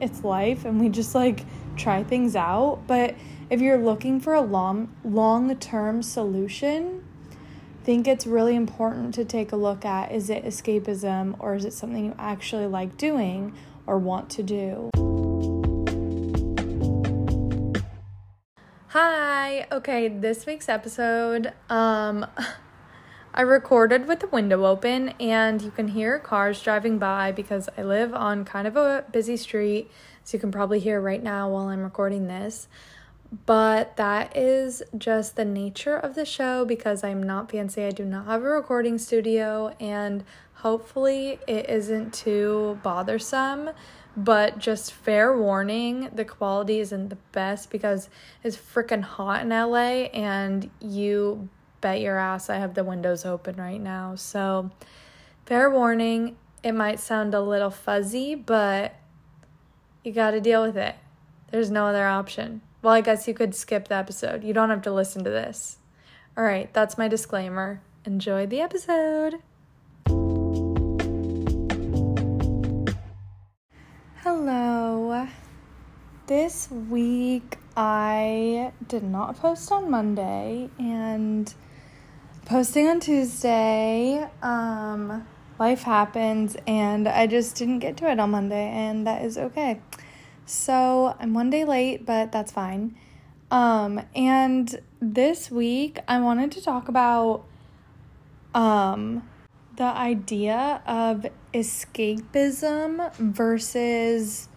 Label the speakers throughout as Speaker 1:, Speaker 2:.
Speaker 1: it's life and we just like try things out. But if you're looking for a long long-term solution, I think it's really important to take a look at is it escapism or is it something you actually like doing or want to do? Hi. Okay, this week's episode um I recorded with the window open and you can hear cars driving by because I live on kind of a busy street, so you can probably hear right now while I'm recording this. But that is just the nature of the show because I'm not fancy. I do not have a recording studio and hopefully it isn't too bothersome. But just fair warning, the quality isn't the best because it's freaking hot in LA and you bet your ass I have the windows open right now. So, fair warning, it might sound a little fuzzy, but you got to deal with it. There's no other option. Well, I guess you could skip the episode. You don't have to listen to this. All right, that's my disclaimer. Enjoy the episode. Hello. This week I did not post on Monday and posting on Tuesday. Um, life happens, and I just didn't get to it on Monday, and that is okay. So I'm one day late, but that's fine. Um, and this week I wanted to talk about um the idea of escapism versus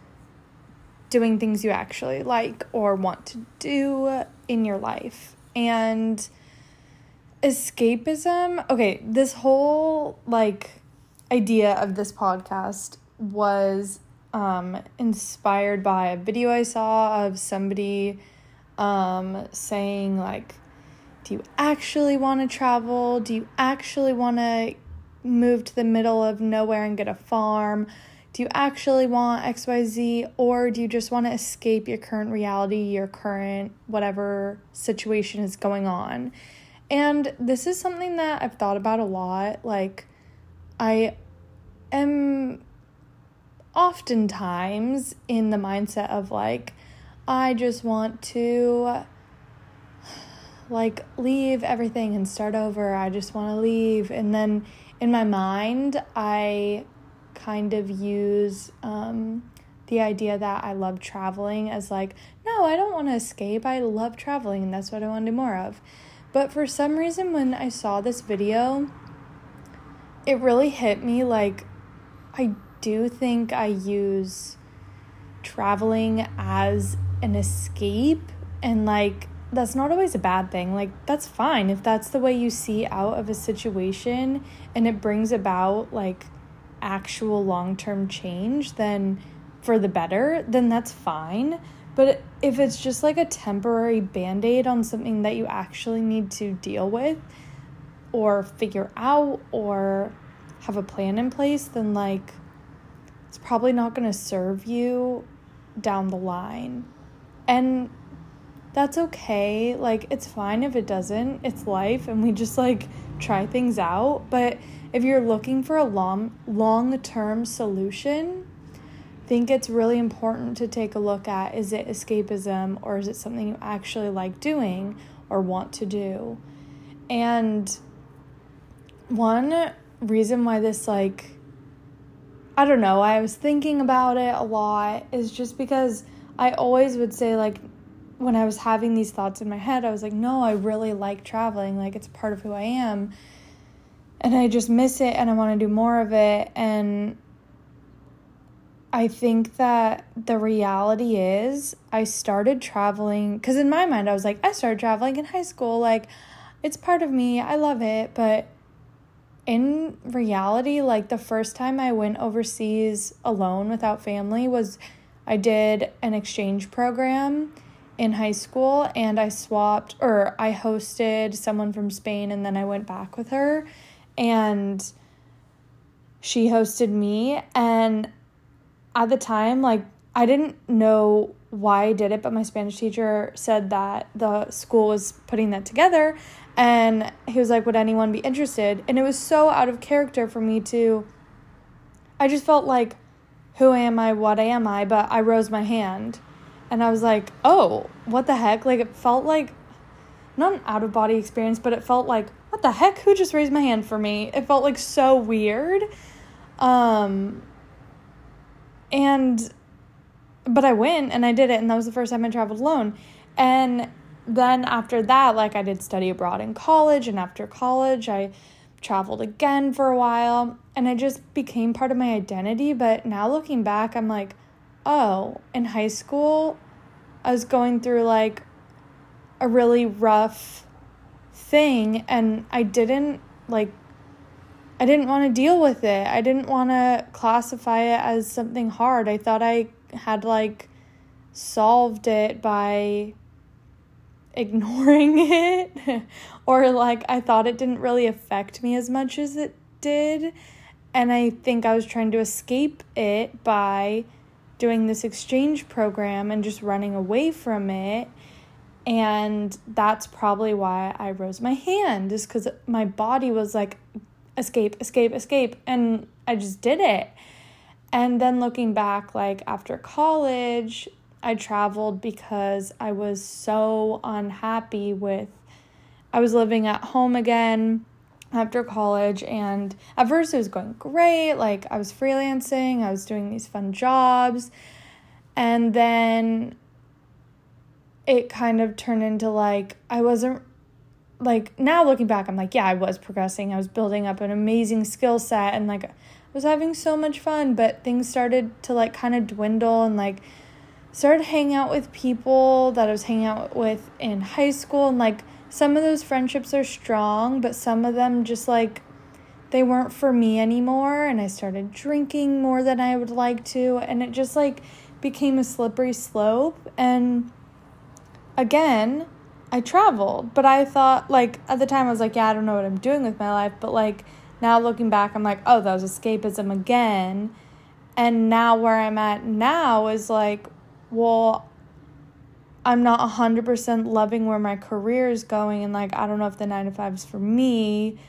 Speaker 1: doing things you actually like or want to do in your life. And escapism? Okay this whole like idea of this podcast was um inspired by a video i saw of somebody um saying like do you actually want to travel? Do you actually want to move to the middle of nowhere and get a farm? Do you actually want xyz or do you just want to escape your current reality your current whatever situation is going on and this is something that I've thought about a lot. Like, I am oftentimes in the mindset of like, I just want to like leave everything and start over. I just want to leave. And then in my mind, I kind of use um, the idea that I love traveling as like, no, I don't want to escape. I love traveling and that's what I want to do more of. But for some reason, when I saw this video, it really hit me like I do think I use traveling as an escape and like that's not always a bad thing. Like that's fine if that's the way you see out of a situation and it brings about like actual long-term change then for the better, then that's fine. But if it's just like a temporary band aid on something that you actually need to deal with or figure out or have a plan in place, then like it's probably not going to serve you down the line. And that's okay. Like, it's fine if it doesn't. It's life, and we just like try things out. But if you're looking for a long, long term solution, think it's really important to take a look at is it escapism or is it something you actually like doing or want to do? And one reason why this, like, I don't know, I was thinking about it a lot is just because I always would say, like, when I was having these thoughts in my head, I was like, no, I really like traveling. Like, it's part of who I am. And I just miss it and I want to do more of it. And I think that the reality is I started traveling because in my mind I was like, I started traveling in high school. Like, it's part of me. I love it. But in reality, like the first time I went overseas alone without family was I did an exchange program in high school and I swapped or I hosted someone from Spain and then I went back with her and she hosted me and at the time, like, I didn't know why I did it, but my Spanish teacher said that the school was putting that together. And he was like, Would anyone be interested? And it was so out of character for me to. I just felt like who am I? What am I? But I rose my hand. And I was like, oh, what the heck? Like, it felt like not an out of body experience, but it felt like, what the heck? Who just raised my hand for me? It felt like so weird. Um, and, but I went and I did it, and that was the first time I traveled alone. And then after that, like, I did study abroad in college, and after college, I traveled again for a while, and I just became part of my identity. But now looking back, I'm like, oh, in high school, I was going through like a really rough thing and I didn't like I didn't want to deal with it. I didn't want to classify it as something hard. I thought I had like solved it by ignoring it or like I thought it didn't really affect me as much as it did. And I think I was trying to escape it by doing this exchange program and just running away from it and that's probably why I rose my hand, is because my body was like, escape, escape, escape. And I just did it. And then looking back, like after college, I traveled because I was so unhappy with, I was living at home again after college. And at first, it was going great. Like I was freelancing, I was doing these fun jobs. And then it kind of turned into like I wasn't like now looking back I'm like yeah I was progressing. I was building up an amazing skill set and like I was having so much fun but things started to like kind of dwindle and like started hanging out with people that I was hanging out with in high school and like some of those friendships are strong but some of them just like they weren't for me anymore and I started drinking more than I would like to and it just like became a slippery slope and again, I traveled, but I thought like at the time I was like, yeah, I don't know what I'm doing with my life, but like now looking back, I'm like, oh, that was escapism again. And now where I'm at now is like, well, I'm not 100% loving where my career is going and like I don't know if the 9 to 5 is for me.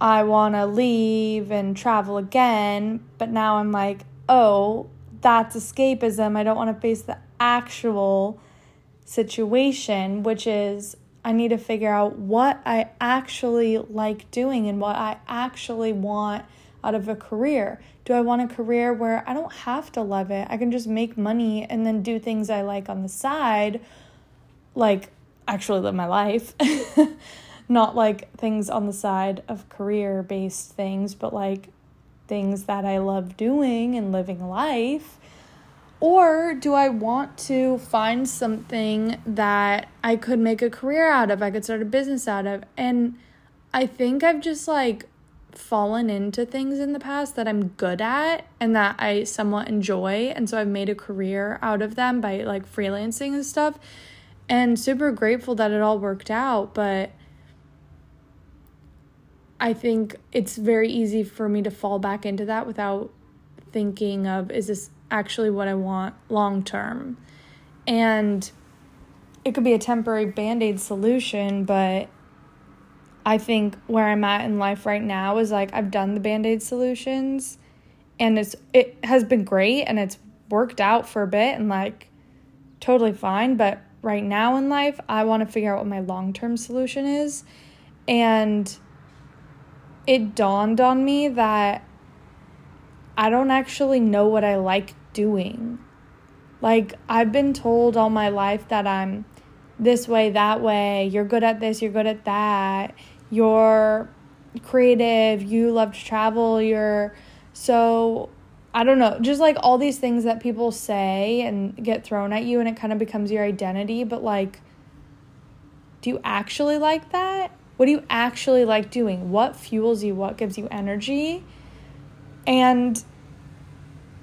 Speaker 1: I want to leave and travel again, but now I'm like, oh, that's escapism. I don't want to face the actual situation, which is I need to figure out what I actually like doing and what I actually want out of a career. Do I want a career where I don't have to love it? I can just make money and then do things I like on the side, like actually live my life. Not like things on the side of career based things, but like things that I love doing and living life or do I want to find something that I could make a career out of? I could start a business out of. And I think I've just like fallen into things in the past that I'm good at and that I somewhat enjoy. And so I've made a career out of them by like freelancing and stuff. And super grateful that it all worked out. But I think it's very easy for me to fall back into that without thinking of is this actually what I want long term. And it could be a temporary band aid solution, but I think where I'm at in life right now is like I've done the band aid solutions and it's it has been great and it's worked out for a bit and like totally fine. But right now in life, I want to figure out what my long term solution is. And it dawned on me that I don't actually know what I like doing. Like, I've been told all my life that I'm this way, that way, you're good at this, you're good at that, you're creative, you love to travel, you're so. I don't know, just like all these things that people say and get thrown at you, and it kind of becomes your identity. But, like, do you actually like that? What do you actually like doing? What fuels you? What gives you energy? And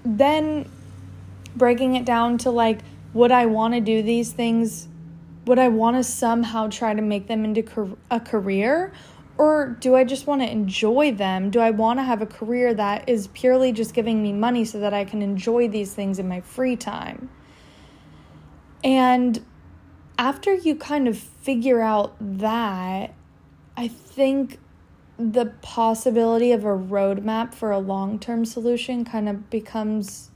Speaker 1: then breaking it down to like, would I want to do these things? Would I want to somehow try to make them into a career? Or do I just want to enjoy them? Do I want to have a career that is purely just giving me money so that I can enjoy these things in my free time? And after you kind of figure out that, I think the possibility of a roadmap for a long term solution kind of becomes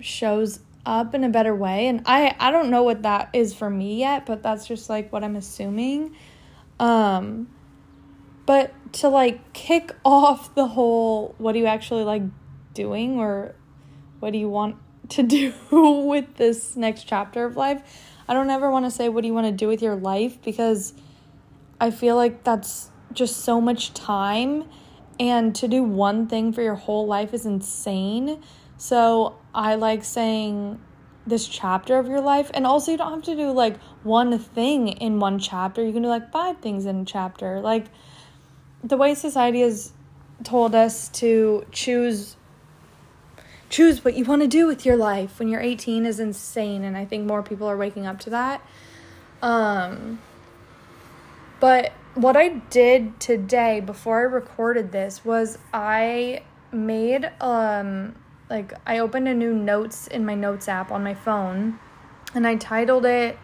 Speaker 1: shows up in a better way. And i i don't know what that is for me yet but that's just like what i'm assuming. Um but to like kick off the whole what do you actually like doing? Or what do you want to do with this next chapter of life? I don't ever want to say what do you want to do with your life? Because i feel like that's just so much time. And to do one thing for your whole life is insane so I like saying this chapter of your life. And also, you don't have to do like one thing in one chapter. You can do like five things in a chapter. Like the way society has told us to choose choose what you want to do with your life when you're 18 is insane and I think more people are waking up to that. Um but what I did today before I recorded this was I made um like I opened a new notes in my notes app on my phone and I titled it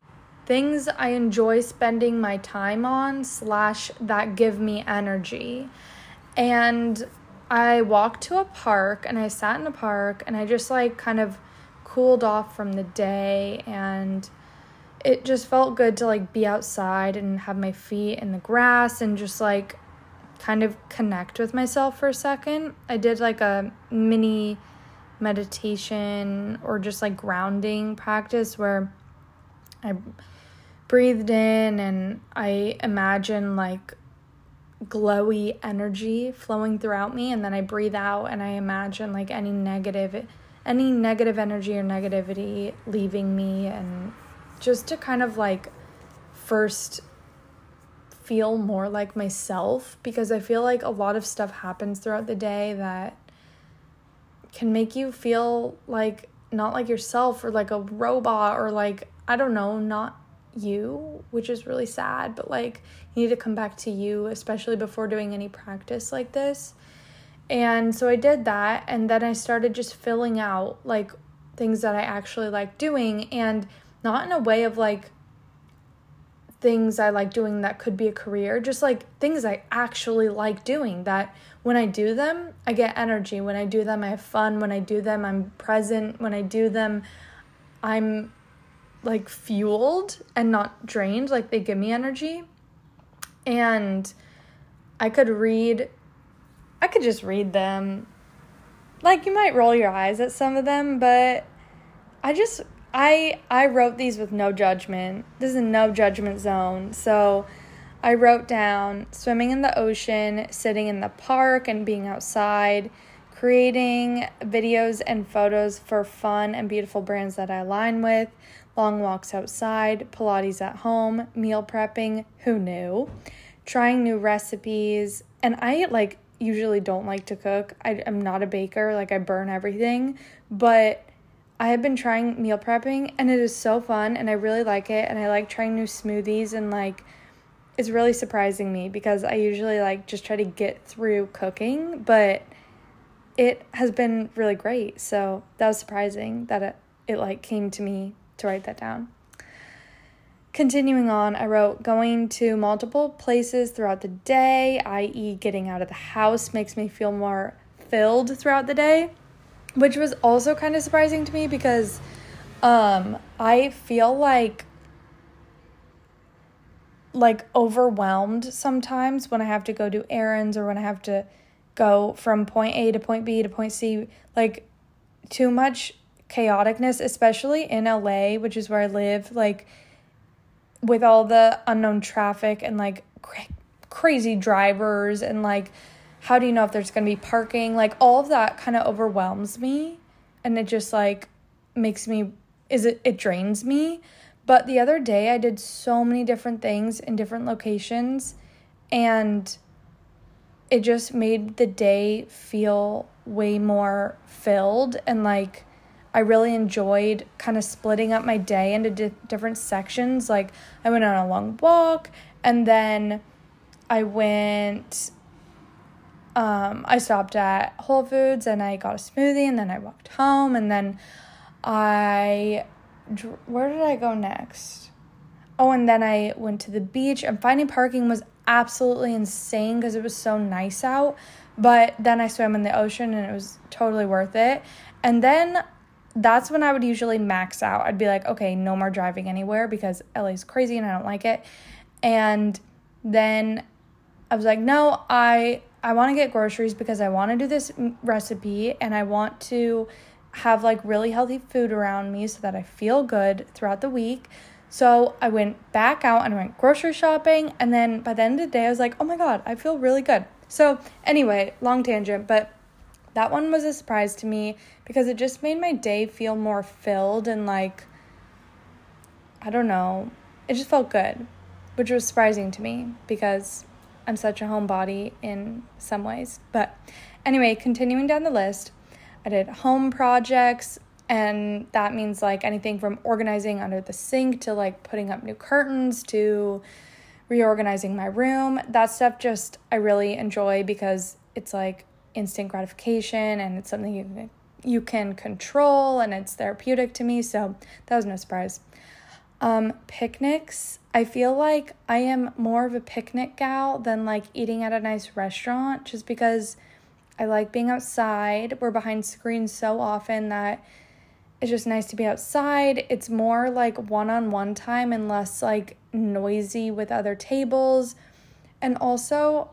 Speaker 1: things I enjoy spending my time on slash that give me energy. And I walked to a park and I sat in a park and I just like kind of cooled off from the day and it just felt good to like be outside and have my feet in the grass and just like kind of connect with myself for a second. I did like a mini meditation or just like grounding practice where I breathed in and I imagine like glowy energy flowing throughout me and then I breathe out and I imagine like any negative any negative energy or negativity leaving me and just to kind of like first feel more like myself because I feel like a lot of stuff happens throughout the day that can make you feel like not like yourself or like a robot or like I don't know, not you, which is really sad, but like you need to come back to you, especially before doing any practice like this. And so I did that and then I started just filling out like things that I actually like doing and not in a way of like things I like doing that could be a career, just like things I actually like doing that when I do them, I get energy. When I do them, I have fun. When I do them, I'm present. When I do them, I'm like fueled and not drained. Like they give me energy. And I could read, I could just read them. Like you might roll your eyes at some of them, but I just I I wrote these with no judgment. This is a no judgment zone. So I wrote down swimming in the ocean, sitting in the park and being outside, creating videos and photos for fun and beautiful brands that I align with, long walks outside, Pilates at home, meal prepping, who knew? Trying new recipes, and I like usually don't like to cook. I, am not a baker, like I burn everything, but I have been trying meal prepping and it is so fun and I really like it and I like trying new smoothies and like it's really surprising me because I usually like just try to get through cooking, but it has been really great. So that was surprising that it, it like came to me to write that down. Continuing on, I wrote going to multiple places throughout the day, i.e., getting out of the house makes me feel more filled throughout the day which was also kind of surprising to me because um I feel like like overwhelmed sometimes when I have to go do errands or when I have to go from point A to point B to point C like too much chaoticness especially in LA which is where I live like with all the unknown traffic and like cra- crazy drivers and like how do you know if there's going to be parking? Like all of that kind of overwhelms me and it just like makes me is it it drains me. But the other day I did so many different things in different locations and it just made the day feel way more filled and like I really enjoyed kind of splitting up my day into di- different sections. Like I went on a long walk and then I went um, I stopped at Whole Foods and I got a smoothie and then I walked home and then I where did I go next? Oh, and then I went to the beach and finding parking was absolutely insane because it was so nice out. But then I swam in the ocean and it was totally worth it. And then that's when I would usually max out. I'd be like, okay, no more driving anywhere because LA's crazy and I don't like it. And then I was like, no, I I want to get groceries because I want to do this recipe and I want to have like really healthy food around me so that I feel good throughout the week. So I went back out and went grocery shopping and then by the end of the day I was like, "Oh my god, I feel really good." So, anyway, long tangent, but that one was a surprise to me because it just made my day feel more filled and like I don't know, it just felt good, which was surprising to me because I'm such a homebody in some ways. But anyway, continuing down the list, I did home projects, and that means like anything from organizing under the sink to like putting up new curtains to reorganizing my room. That stuff just I really enjoy because it's like instant gratification and it's something you you can control and it's therapeutic to me. So that was no surprise. Um, picnics. I feel like I am more of a picnic gal than like eating at a nice restaurant just because I like being outside. We're behind screens so often that it's just nice to be outside. It's more like one on one time and less like noisy with other tables. And also,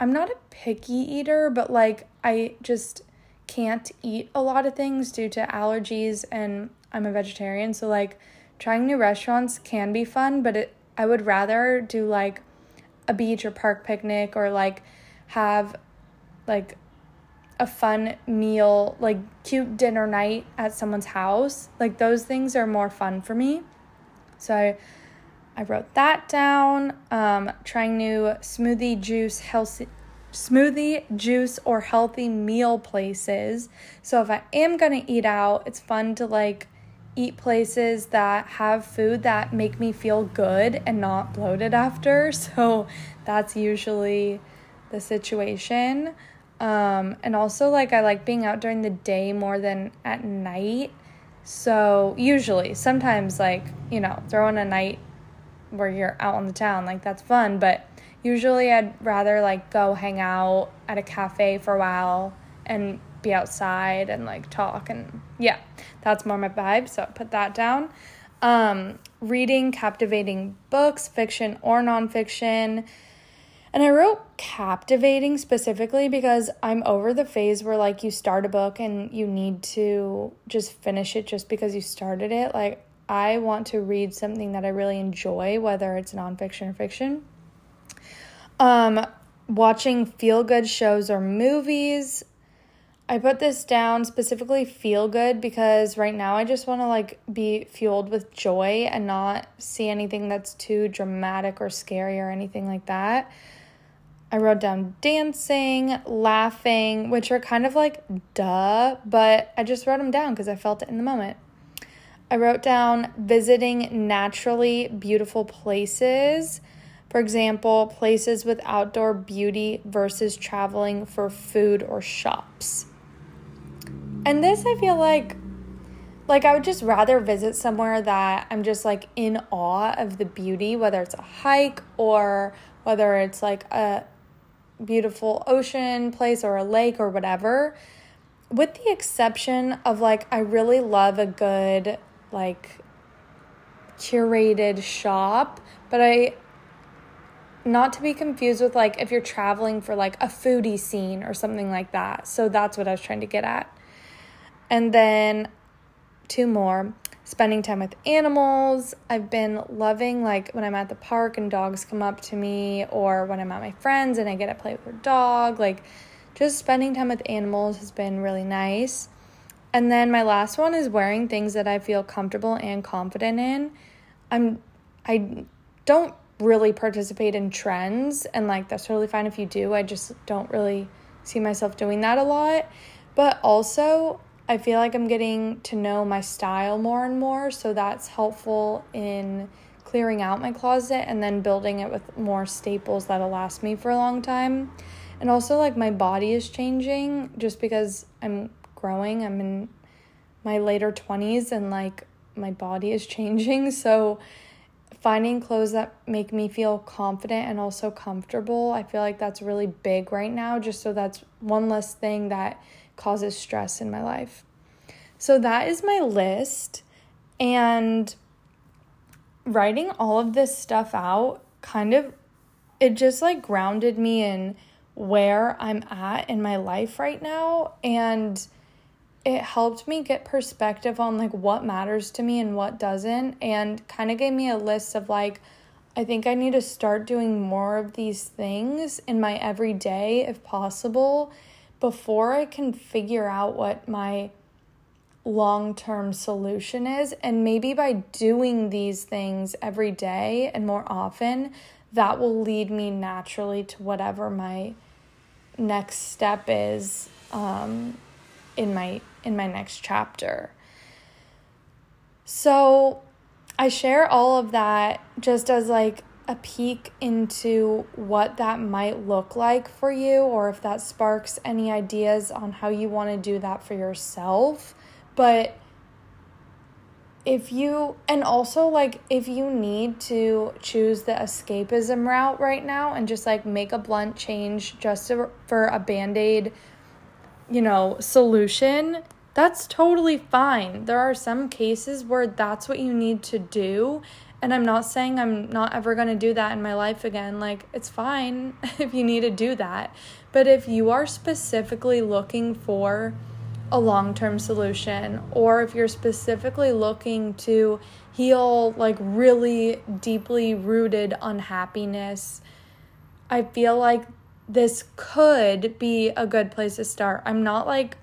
Speaker 1: I'm not a picky eater, but like I just can't eat a lot of things due to allergies and I'm a vegetarian. So like trying new restaurants can be fun, but it I would rather do like a beach or park picnic or like have like a fun meal, like cute dinner night at someone's house. Like those things are more fun for me. So I I wrote that down. Um, trying new smoothie juice healthy smoothie juice or healthy meal places. So if I am gonna eat out, it's fun to like eat places that have food that make me feel good and not bloated after. So that's usually the situation. Um, and also, like, I like being out during the day more than at night. So, usually, sometimes, like, you know, throwing a night where you're out on the town, like, that's fun. But usually, I'd rather, like, go hang out at a cafe for a while and be outside and, like, talk. And yeah, that's more my vibe. So, I put that down. Um, reading captivating books, fiction or nonfiction and I wrote captivating specifically because I'm over the phase where like you start a book and you need to just finish it just because you started it. Like I want to read something that I really enjoy, whether it's nonfiction or fiction. Um, watching feel good shows or movies. I put this down specifically feel good because right now I just want to like be fueled with joy and not see anything that's too dramatic or scary or anything like that. I wrote down dancing, laughing, which are kind of like duh, but I just wrote them down because I felt it in the moment. I wrote down visiting naturally beautiful places. For example, places with outdoor beauty versus traveling for food or shops. And this I feel like like I would just rather visit somewhere that I'm just like in awe of the beauty, whether it's a hike or whether it's like a beautiful ocean place or a lake or whatever. With the exception of like, I really love a good, like, curated shop, but I, not to be confused with like if you're traveling for like a foodie scene or something like that. So that's what I was trying to get at. And then two more spending time with animals. I've been loving like when I'm at the park and dogs come up to me, or when I'm at my friends and I get to play with a dog. Like just spending time with animals has been really nice. And then my last one is wearing things that I feel comfortable and confident in. I'm I don't really participate in trends and like that's totally fine if you do. I just don't really see myself doing that a lot. But also I feel like I'm getting to know my style more and more, so that's helpful in clearing out my closet and then building it with more staples that'll last me for a long time. And also, like, my body is changing just because I'm growing. I'm in my later 20s and, like, my body is changing. So, finding clothes that make me feel confident and also comfortable. I feel like that's really big right now, just so that's one less thing that causes stress in my life. So that is my list. And writing all of this stuff out kind of it just like grounded me in where I'm at in my life right now and it helped me get perspective on like what matters to me and what doesn't and kind of gave me a list of like I think I need to start doing more of these things in my everyday if possible before I can figure out what my long-term solution is and maybe by doing these things every day and more often that will lead me naturally to whatever my next step is um, in my in my next chapter. So I share all of that just as like a peek into what that might look like for you or if that sparks any ideas on how you want to do that for yourself. But if you and also like if you need to choose the escapism route right now and just like make a blunt change just to, for a band-aid you know solution that's totally fine there are some cases where that's what you need to do and i'm not saying i'm not ever going to do that in my life again like it's fine if you need to do that but if you are specifically looking for a long term solution, or if you're specifically looking to heal like really deeply rooted unhappiness, I feel like this could be a good place to start. I'm not like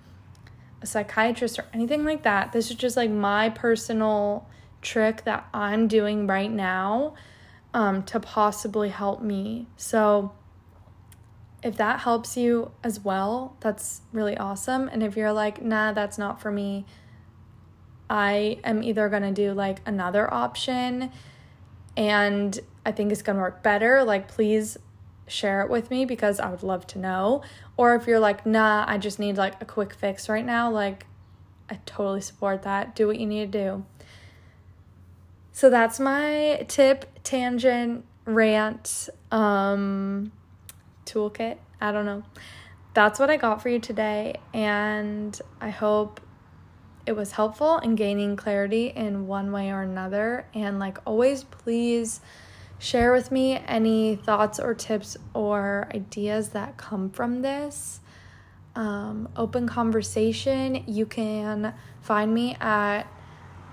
Speaker 1: a psychiatrist or anything like that. This is just like my personal trick that I'm doing right now um, to possibly help me. So, if that helps you as well, that's really awesome. And if you're like, nah, that's not for me, I am either going to do like another option and I think it's going to work better. Like, please share it with me because I would love to know. Or if you're like, nah, I just need like a quick fix right now, like, I totally support that. Do what you need to do. So that's my tip, tangent, rant. Um, toolkit. I don't know. That's what I got for you today, and I hope it was helpful in gaining clarity in one way or another. And like always, please share with me any thoughts or tips or ideas that come from this. Um, open conversation. You can find me at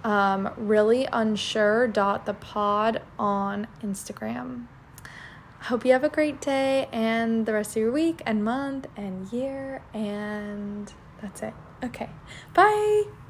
Speaker 1: um, really unsure dot the pod on Instagram. Hope you have a great day and the rest of your week and month and year, and that's it. Okay, bye.